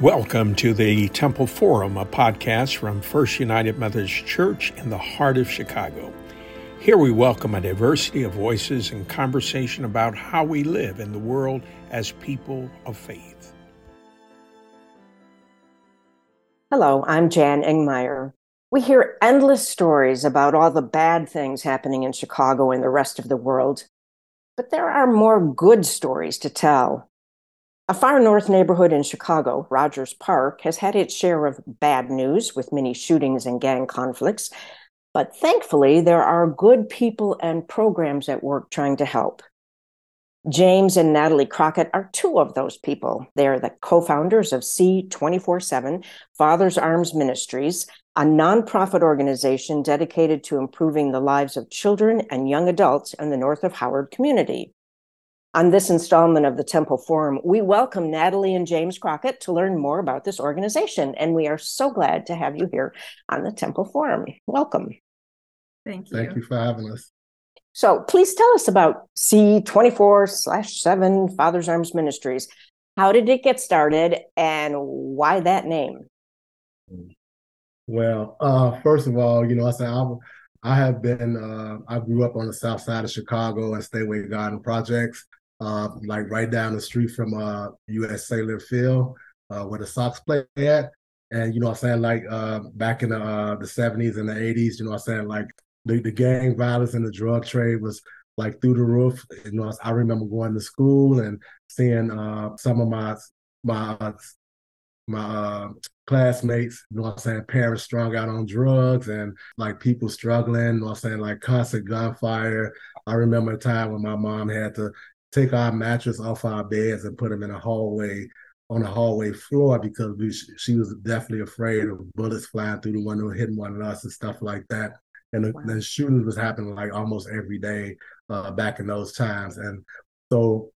Welcome to the Temple Forum, a podcast from First United Methodist Church in the heart of Chicago. Here we welcome a diversity of voices and conversation about how we live in the world as people of faith. Hello, I'm Jan Engmeyer. We hear endless stories about all the bad things happening in Chicago and the rest of the world, but there are more good stories to tell. A far north neighborhood in Chicago, Rogers Park, has had its share of bad news with many shootings and gang conflicts. But thankfully, there are good people and programs at work trying to help. James and Natalie Crockett are two of those people. They are the co founders of C24 7, Father's Arms Ministries, a nonprofit organization dedicated to improving the lives of children and young adults in the North of Howard community. On this installment of the Temple Forum, we welcome Natalie and James Crockett to learn more about this organization. And we are so glad to have you here on the Temple Forum. Welcome. Thank you. Thank you for having us. So please tell us about C24 slash 7 Father's Arms Ministries. How did it get started and why that name? Well, uh, first of all, you know, I said I, I have been, uh, I grew up on the south side of Chicago at Stateway Garden Projects uh, like right down the street from uh, U.S. Cellular Field, uh, where the Sox play at. And you know, I'm saying like uh, back in the uh, the 70s and the 80s, you know, I'm saying like the, the gang violence and the drug trade was like through the roof. You know, I remember going to school and seeing uh, some of my my my classmates, you know what I'm saying, parents strung out on drugs and like people struggling, you know what I'm saying, like constant gunfire. I remember a time when my mom had to take our mattress off our beds and put them in a hallway on a hallway floor because we, she was definitely afraid of bullets flying through the window hitting one of us and stuff like that. And the, wow. the shootings was happening like almost every day uh, back in those times. And so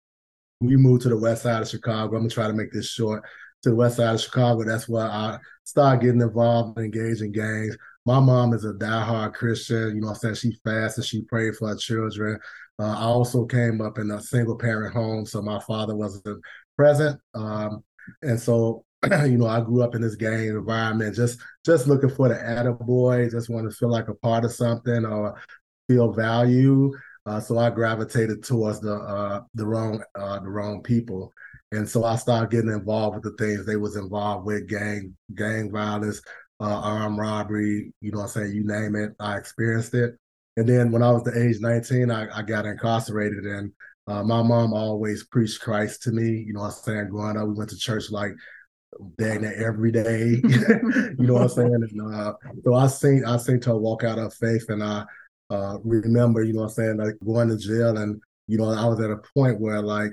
we moved to the west side of Chicago. I'm gonna try to make this short. To the west side of Chicago, that's where I started getting involved and engaged in gangs. My mom is a diehard Christian. You know, I'm saying she fasted, she prayed for her children. Uh, I also came up in a single parent home, so my father wasn't present. Um, and so, you know, I grew up in this gang environment, just just looking for the attaboy, just want to feel like a part of something or feel value. Uh, so I gravitated towards the uh, the wrong uh, the wrong people, and so I started getting involved with the things they was involved with gang gang violence, uh, armed robbery. You know, I'm saying you name it, I experienced it. And then when I was the age 19, I, I got incarcerated. And uh, my mom always preached Christ to me. You know what I'm saying? Growing up, we went to church like dang every day. you know what I'm saying? And uh, so I seen I seen her walk out of faith and I uh, remember, you know what I'm saying, like going to jail and you know, I was at a point where like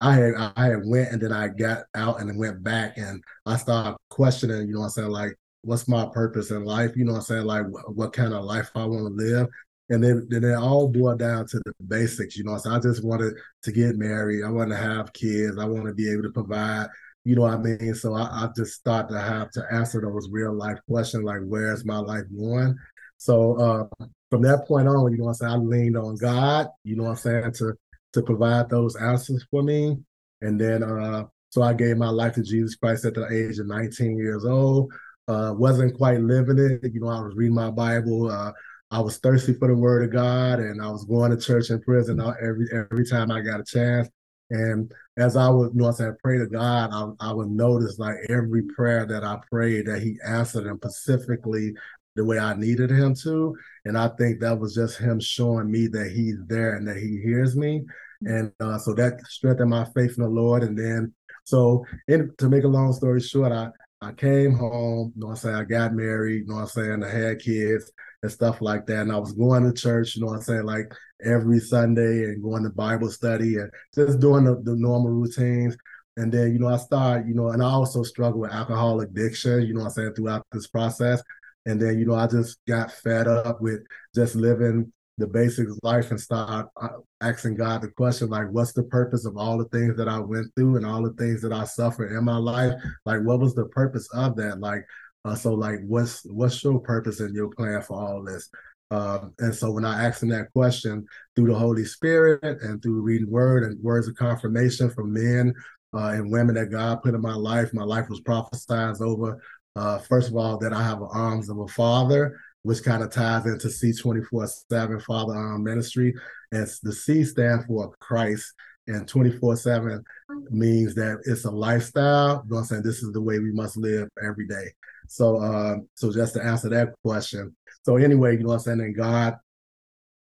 I had I had went and then I got out and then went back and I started questioning, you know what I'm saying, like what's my purpose in life? You know what I'm saying, like what, what kind of life I want to live and then, it all boiled down to the basics, you know. So I just wanted to get married. I want to have kids. I want to be able to provide, you know what I mean? So I, I just started to have to answer those real life questions like, where's my life going? So uh, from that point on, you know I'm saying, I leaned on God, you know I'm saying, to to provide those answers for me. And then uh, so I gave my life to Jesus Christ at the age of 19 years old. Uh, wasn't quite living it. You know, I was reading my Bible, uh, I was thirsty for the word of God and I was going to church and prison every every time I got a chance. And as I would, you know, as I pray to God, I, I would notice like every prayer that I prayed that He answered and specifically the way I needed Him to. And I think that was just Him showing me that He's there and that He hears me. And uh, so that strengthened my faith in the Lord. And then, so in, to make a long story short, I I came home, you know what I'm saying? I got married, you know what I'm saying? I had kids and stuff like that. And I was going to church, you know what I'm saying? Like every Sunday and going to Bible study and just doing the, the normal routines. And then, you know, I started, you know, and I also struggled with alcohol addiction, you know I'm saying, throughout this process. And then, you know, I just got fed up with just living the basics life and start uh, asking God the question like, what's the purpose of all the things that I went through and all the things that I suffered in my life? Like, what was the purpose of that? Like, uh, so like, what's what's your purpose and your plan for all this? Um, and so when I asked him that question through the Holy Spirit and through reading Word and words of confirmation from men uh, and women that God put in my life. My life was prophesied over. Uh, first of all, that I have arms of a father, which kind of ties into C24 7 Father Arm Ministry. And the C stands for Christ, and 24 7 means that it's a lifestyle. You I'm saying? This is the way we must live every day. So, uh, so just to answer that question. So, anyway, you know what I'm saying? And God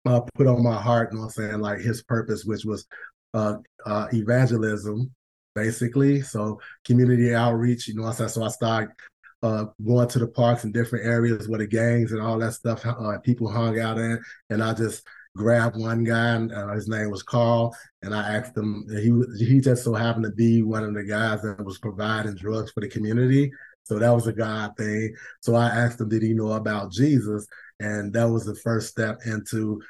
uh, put on my heart, you know what I'm saying, like his purpose, which was uh, uh, evangelism, basically. So community outreach, you know, I said, so I started uh, going to the parks and different areas where the gangs and all that stuff uh, people hung out in, and I just grabbed one guy, and uh, his name was Carl, and I asked him. He he just so happened to be one of the guys that was providing drugs for the community. So that was a God thing. So I asked him, did he know about Jesus? And that was the first step into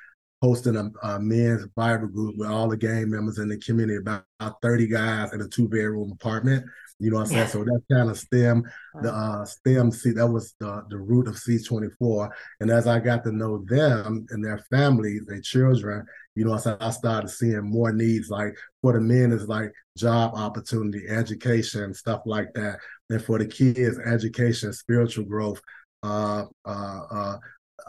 hosting a, a, men's Bible group with all the gang members in the community, about, about 30 guys in a two bedroom apartment. You know what I'm saying? So that kind of stem, the uh, stem C, that was the, the root of C24. And as I got to know them and their families, their children, you know, I started seeing more needs. Like for the men, is like job opportunity, education, stuff like that. And for the kids, education, spiritual growth, uh, uh, uh,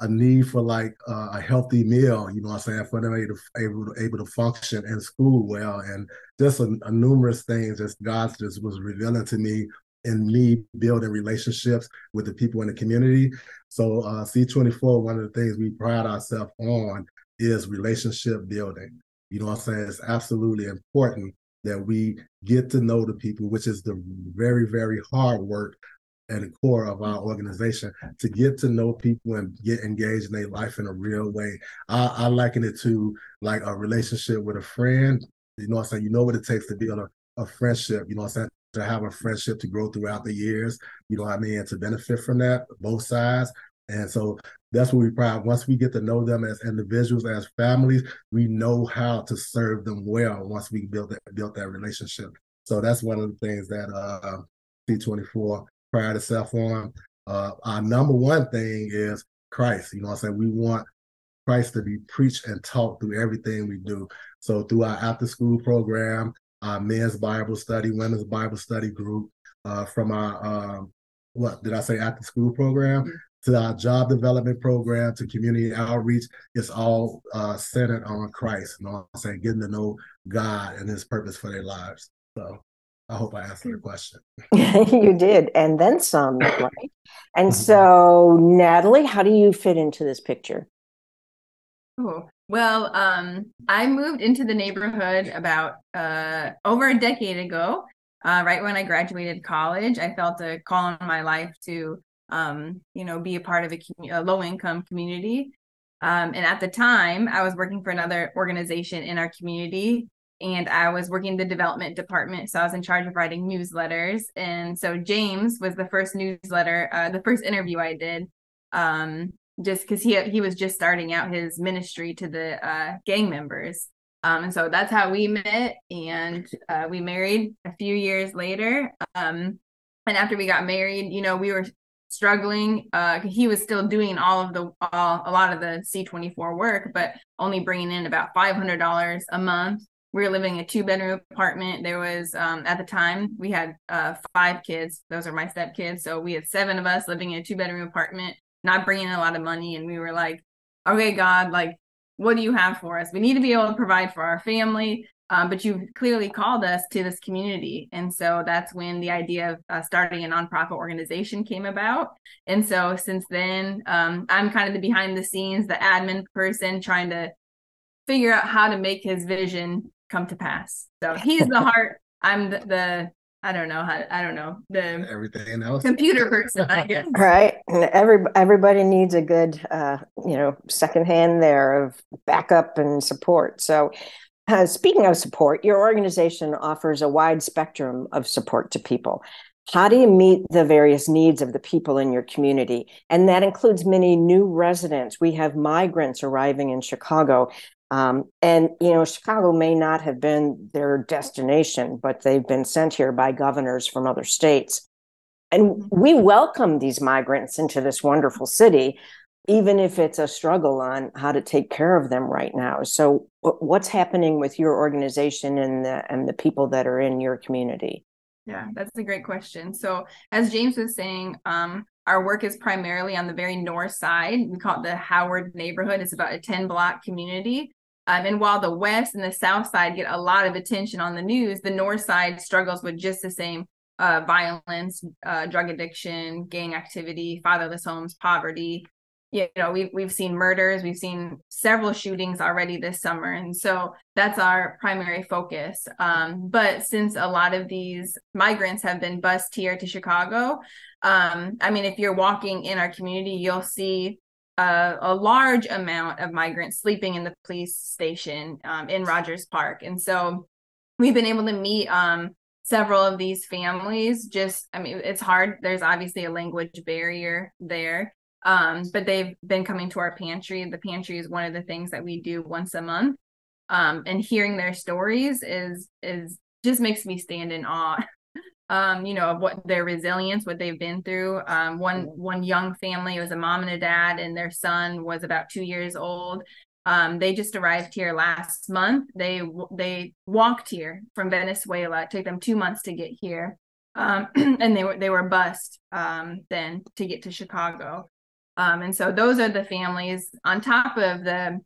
a need for like uh, a healthy meal, you know what I'm saying, for them able to, able to, able to function in school well, and just a, a numerous things that God just was revealing to me and me building relationships with the people in the community. So uh, C24, one of the things we pride ourselves on is relationship building. You know what I'm saying? It's absolutely important that we get to know the people, which is the very, very hard work at the core of our organization to get to know people and get engaged in their life in a real way. I, I liken it to like a relationship with a friend. You know what I'm saying? You know what it takes to build a, a friendship, you know what I'm saying? To have a friendship to grow throughout the years, you know what I mean? And to benefit from that, both sides. And so that's what we pride. Once we get to know them as individuals, as families, we know how to serve them well once we build that built that relationship. So that's one of the things that uh, C24 pride itself on. Uh, our number one thing is Christ. You know what I'm saying? We want Christ to be preached and taught through everything we do. So through our after school program, our men's Bible study, women's Bible study group, uh, from our um, what did I say after school program mm-hmm. To our job development program to community outreach, it's all uh, centered on Christ. You know I'm saying? Getting to know God and his purpose for their lives. So I hope I answered your question. you did, and then some, right? And mm-hmm. so, Natalie, how do you fit into this picture? Oh, well, um, I moved into the neighborhood about uh, over a decade ago. Uh, right when I graduated college, I felt a call in my life to, um, you know, be a part of a, a low-income community. Um, and at the time, I was working for another organization in our community and I was working in the development department. So I was in charge of writing newsletters. And so James was the first newsletter, uh, the first interview I did, um, just because he he was just starting out his ministry to the uh, gang members. Um, and so that's how we met, and uh, we married a few years later. Um, and after we got married, you know, we were struggling. Uh, he was still doing all of the all, a lot of the C24 work, but only bringing in about five hundred dollars a month we were living in a two bedroom apartment. There was um, at the time we had uh, five kids. Those are my stepkids. So we had seven of us living in a two bedroom apartment, not bringing in a lot of money. And we were like, okay, God, like, what do you have for us? We need to be able to provide for our family. Um, but you've clearly called us to this community. And so that's when the idea of uh, starting a nonprofit organization came about. And so since then, um, I'm kind of the behind the scenes, the admin person trying to figure out how to make his vision come to pass. So he's the heart. I'm the, the I don't know how I don't know the everything else computer person. I guess right. And every everybody needs a good uh, you know second hand there of backup and support. So. Uh, speaking of support, your organization offers a wide spectrum of support to people. How do you meet the various needs of the people in your community? And that includes many new residents. We have migrants arriving in Chicago. Um, and, you know, Chicago may not have been their destination, but they've been sent here by governors from other states. And we welcome these migrants into this wonderful city. Even if it's a struggle on how to take care of them right now. So, what's happening with your organization and the and the people that are in your community? Yeah, that's a great question. So, as James was saying, um, our work is primarily on the very north side. We call it the Howard neighborhood. It's about a 10 block community. Um, and while the west and the south side get a lot of attention on the news, the north side struggles with just the same uh, violence, uh, drug addiction, gang activity, fatherless homes, poverty, you know we've we've seen murders we've seen several shootings already this summer and so that's our primary focus. Um, but since a lot of these migrants have been bused here to chicago um, i mean if you're walking in our community you'll see a, a large amount of migrants sleeping in the police station um, in rogers park. And so we've been able to meet um, several of these families just i mean it's hard. There's obviously a language barrier there um, but they've been coming to our pantry. The pantry is one of the things that we do once a month. Um, and hearing their stories is is just makes me stand in awe. um, you know, of what their resilience, what they've been through. Um, one one young family, it was a mom and a dad, and their son was about two years old. Um, they just arrived here last month. They they walked here from Venezuela. It took them two months to get here, um, and they were they were bused um, then to get to Chicago. Um, and so those are the families on top of the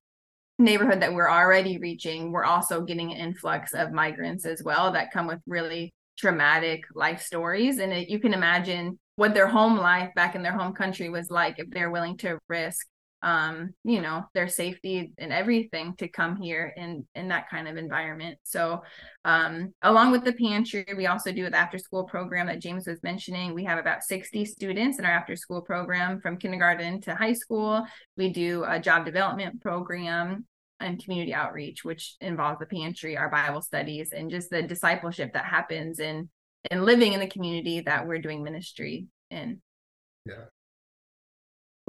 neighborhood that we're already reaching. We're also getting an influx of migrants as well that come with really traumatic life stories. And it, you can imagine what their home life back in their home country was like if they're willing to risk um, you know, their safety and everything to come here in in that kind of environment. So, um, along with the pantry, we also do the after school program that James was mentioning. We have about 60 students in our after school program from kindergarten to high school. We do a job development program and community outreach, which involves the pantry, our Bible studies, and just the discipleship that happens in in living in the community that we're doing ministry in. Yeah.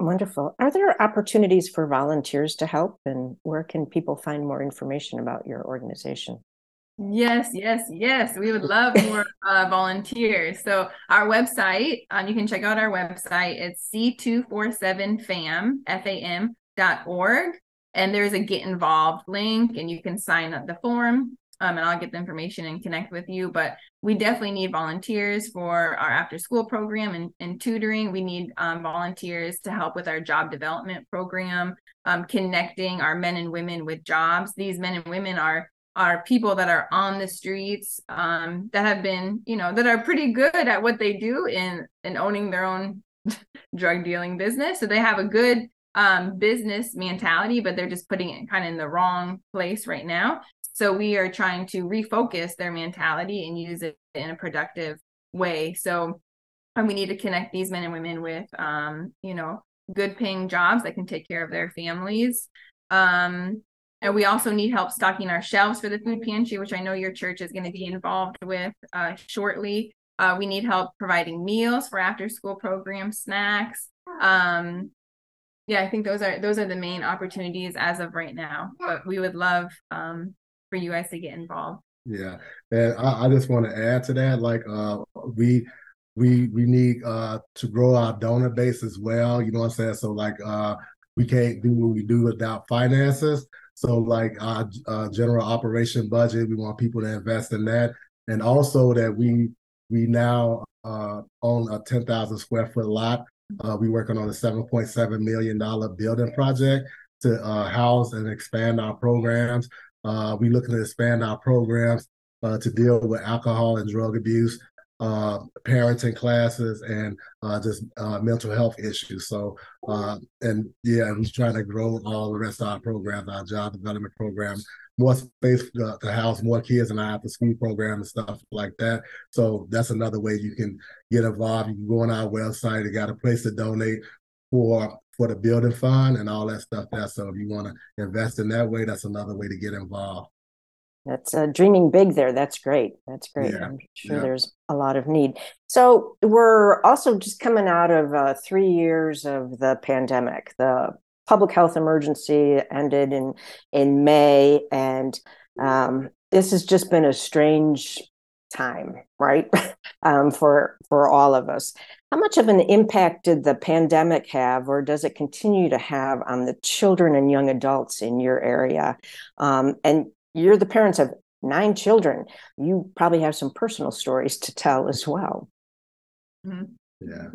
Wonderful. Are there opportunities for volunteers to help, and where can people find more information about your organization? Yes, yes, yes. We would love more uh, volunteers. So our website, um, you can check out our website. It's c247fam, F-A-M dot org. And there's a get involved link and you can sign up the form um, and I'll get the information and connect with you. But we definitely need volunteers for our after school program and, and tutoring. We need um, volunteers to help with our job development program, um, connecting our men and women with jobs. These men and women are are people that are on the streets um, that have been, you know, that are pretty good at what they do in in owning their own drug dealing business. So they have a good um, business mentality, but they're just putting it kind of in the wrong place right now. So we are trying to refocus their mentality and use it in a productive way. So and we need to connect these men and women with um, you know, good paying jobs that can take care of their families. Um, and we also need help stocking our shelves for the food pantry, which I know your church is going to be involved with uh, shortly. Uh, we need help providing meals for after school programs, snacks. Um, yeah, I think those are those are the main opportunities as of right now. But we would love um, for you guys to get involved. Yeah, and I, I just want to add to that, like uh, we we we need uh, to grow our donor base as well. You know what I'm saying? So like uh, we can't do what we do without finances. So like our uh, general operation budget, we want people to invest in that, and also that we we now uh, own a 10,000 square foot lot. Uh, we working on a 7.7 million dollar building project to uh, house and expand our programs. Uh, we're looking to expand our programs uh, to deal with alcohol and drug abuse, uh, parenting classes, and uh, just uh, mental health issues. So, uh, and yeah, we're trying to grow all the rest of our programs, our job development program, more space to house more kids in our after school program and stuff like that. So that's another way you can get involved. You can go on our website. You got a place to donate for for the building fund and all that stuff there. So if you want to invest in that way, that's another way to get involved. That's uh, dreaming big there. That's great. That's great. Yeah. I'm sure yeah. there's a lot of need. So we're also just coming out of uh, three years of the pandemic. The public health emergency ended in in May, and um, this has just been a strange time, right, um, for for all of us. How much of an impact did the pandemic have, or does it continue to have on the children and young adults in your area? Um, and you're the parents of nine children. You probably have some personal stories to tell as well. Mm-hmm. Yeah.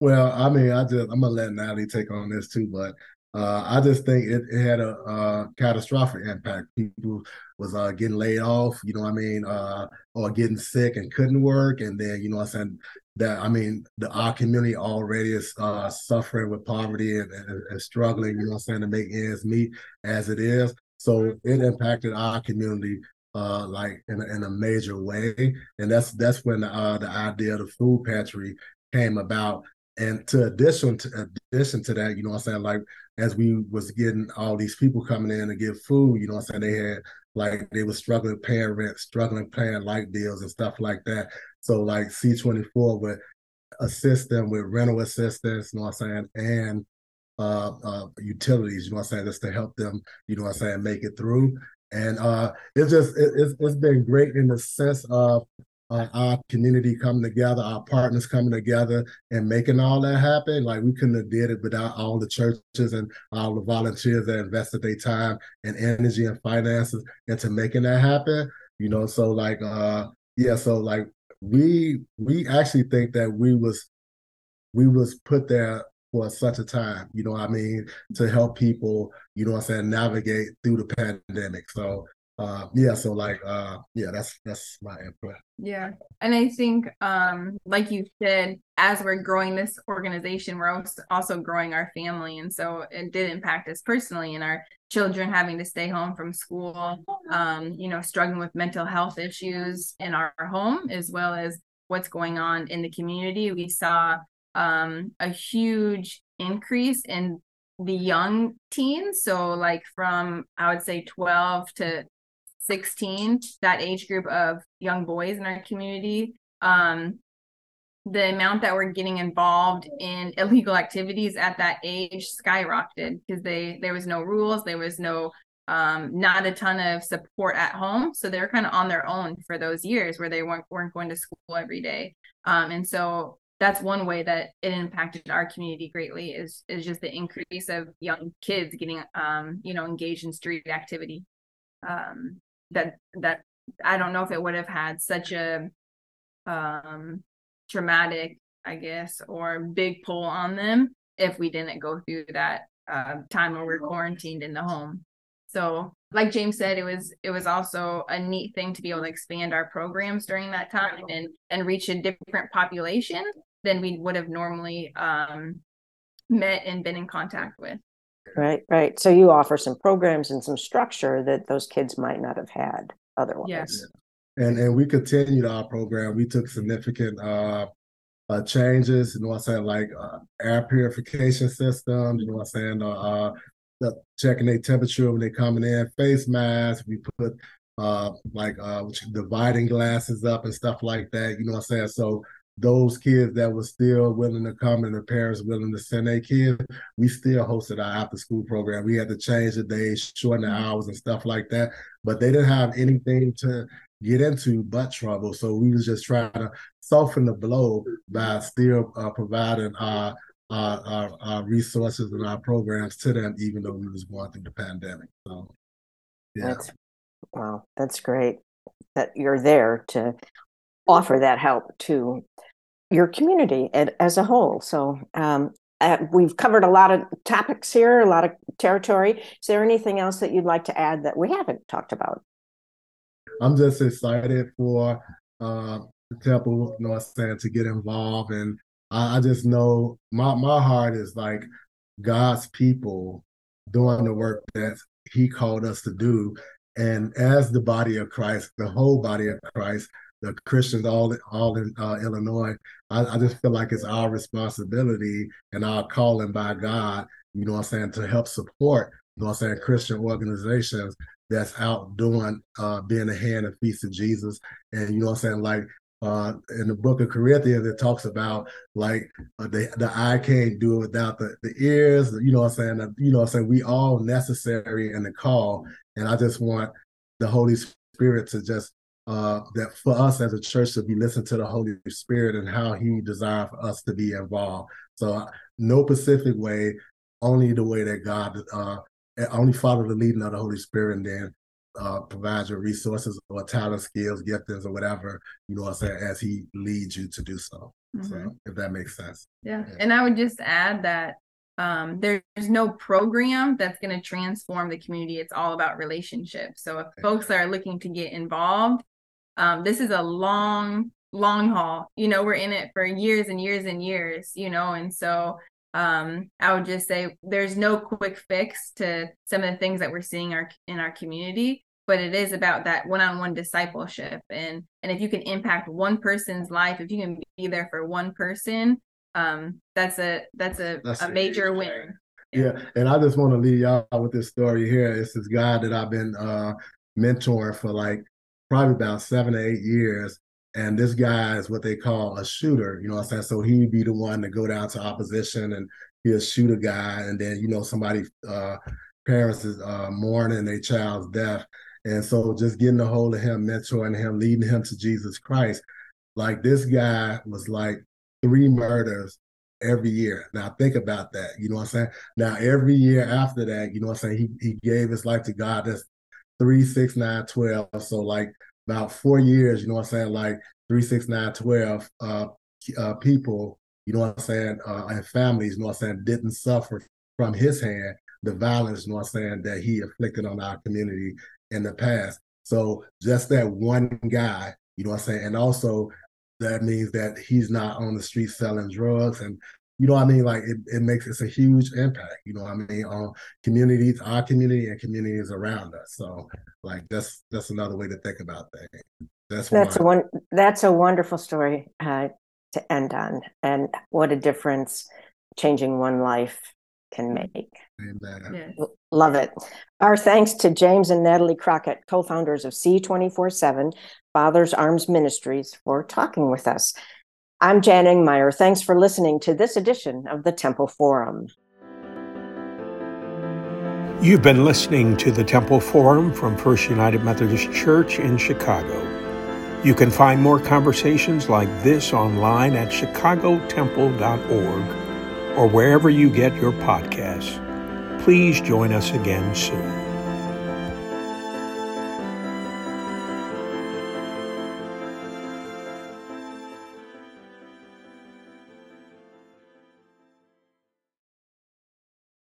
Well, I mean, I just I'm gonna let Natalie take on this too, but uh, I just think it, it had a, a, catastrophic impact. People was uh, getting laid off, you know what I mean, uh, or getting sick and couldn't work, and then you know I'm saying that I mean the our community already is uh, suffering with poverty and, and, and, struggling, you know I'm saying, to make ends meet as it is. So it impacted our community uh, like in a, in a major way, and that's that's when uh, the idea of the food pantry came about. And to addition to addition to that, you know I'm saying, like as we was getting all these people coming in to get food, you know I'm saying, they had like they were struggling paying rent, struggling paying light bills and stuff like that. So like C24 would assist them with rental assistance, you know I'm saying, and uh, uh, utilities, you know I'm saying, just to help them, you know I'm saying, make it through. And uh, it's just it, it's, it's been great in the sense of uh, our community coming together, our partners coming together and making all that happen. Like we couldn't have did it without all the churches and all the volunteers that invested their time and energy and finances into making that happen. You know, so like uh yeah, so like we we actually think that we was we was put there for such a time, you know what I mean, to help people, you know I'm saying, navigate through the pandemic. So uh yeah so like uh yeah that's that's my input. Yeah and i think um like you said as we're growing this organization we're also growing our family and so it did impact us personally and our children having to stay home from school um you know struggling with mental health issues in our home as well as what's going on in the community. We saw um a huge increase in the young teens so like from i would say 12 to 16, that age group of young boys in our community, um, the amount that were getting involved in illegal activities at that age skyrocketed because they there was no rules, there was no um, not a ton of support at home, so they're kind of on their own for those years where they weren't weren't going to school every day, um, and so that's one way that it impacted our community greatly is is just the increase of young kids getting um, you know engaged in street activity. Um, that that I don't know if it would have had such a um traumatic, I guess, or big pull on them if we didn't go through that uh, time where we're quarantined in the home. So, like James said, it was it was also a neat thing to be able to expand our programs during that time and and reach a different population than we would have normally um, met and been in contact with. Right, right. So you offer some programs and some structure that those kids might not have had otherwise. Yes. And and we continued our program. We took significant uh, uh changes, you know what I'm saying, like uh, air purification systems, you know what I'm saying, uh, uh the, checking their temperature when they're coming in, face masks, we put uh like uh dividing glasses up and stuff like that, you know what I'm saying? So those kids that were still willing to come and the parents willing to send their kids, we still hosted our after school program. We had to change the days, shorten the hours and stuff like that. But they didn't have anything to get into but trouble. So we was just trying to soften the blow by still uh, providing our, our, our, our, resources and our programs to them, even though we was going through the pandemic. So, yeah. That's, wow, that's great that you're there to offer that help to your community as a whole. So um, uh, we've covered a lot of topics here, a lot of territory. Is there anything else that you'd like to add that we haven't talked about? I'm just excited for uh, Temple North Stand to get involved, and I, I just know my my heart is like God's people doing the work that He called us to do, and as the body of Christ, the whole body of Christ, the Christians all all in uh, Illinois. I, I, just feel like it's our responsibility and our calling by God, you know what I'm saying, to help support, you know what I'm saying, Christian organizations that's out doing uh, being a hand and feast of Jesus. And you know what I'm saying, like uh, in the book of Corinthians, it talks about like uh, the the eye can't do it without the, the ears. You know what I'm saying? Uh, you know what I'm saying? We all necessary in the call, and I just want the Holy Spirit to just uh, that for us as a church to be listening to the Holy Spirit and how He desires for us to be involved. So, no specific way, only the way that God, uh, only follow the leading of the Holy Spirit, and then uh, provide your resources or talent, skills, giftings, or whatever you know. what I'm saying as He leads you to do so. Mm-hmm. So, if that makes sense. Yeah. yeah, and I would just add that um, there's no program that's going to transform the community. It's all about relationships. So if folks are looking to get involved, um, this is a long long haul. You know we're in it for years and years and years you know and so um, i would just say there's no quick fix to some of the things that we're seeing our in our community but it is about that one-on-one discipleship. And and if you can impact one person's life if you can be there for one person um that's a that's a, that's a major win. Yeah. yeah and i just want to leave y'all with this story here. It's this guy that i've been uh mentoring for like probably about seven or eight years. And this guy is what they call a shooter, you know what I'm saying? So he'd be the one to go down to opposition and he'll shoot a guy. And then, you know, somebody, uh, parents is uh, mourning their child's death. And so just getting a hold of him, mentoring him, leading him to Jesus Christ. Like this guy was like three murders every year. Now think about that. You know what I'm saying? Now every year after that, you know what I'm saying? He he gave his life to God. That's three, six, nine, 12. So like about four years, you know what I'm saying? Like three, six, nine, twelve uh, uh, people, you know what I'm saying? Uh, and families, you know what I'm saying, didn't suffer from his hand the violence, you know what I'm saying, that he inflicted on our community in the past. So just that one guy, you know what I'm saying? And also that means that he's not on the street selling drugs and you know what I mean? Like it, it makes it's a huge impact, you know what I mean, on communities, our community and communities around us. So like that's that's another way to think about things. That's that's one. a one that's a wonderful story uh, to end on and what a difference changing one life can make. Amen. Yes. Love it. Our thanks to James and Natalie Crockett, co founders of C24 7 Father's Arms Ministries, for talking with us. I'm Jan Ingmeyer. Thanks for listening to this edition of the Temple Forum. You've been listening to the Temple Forum from First United Methodist Church in Chicago. You can find more conversations like this online at chicagotemple.org or wherever you get your podcasts. Please join us again soon.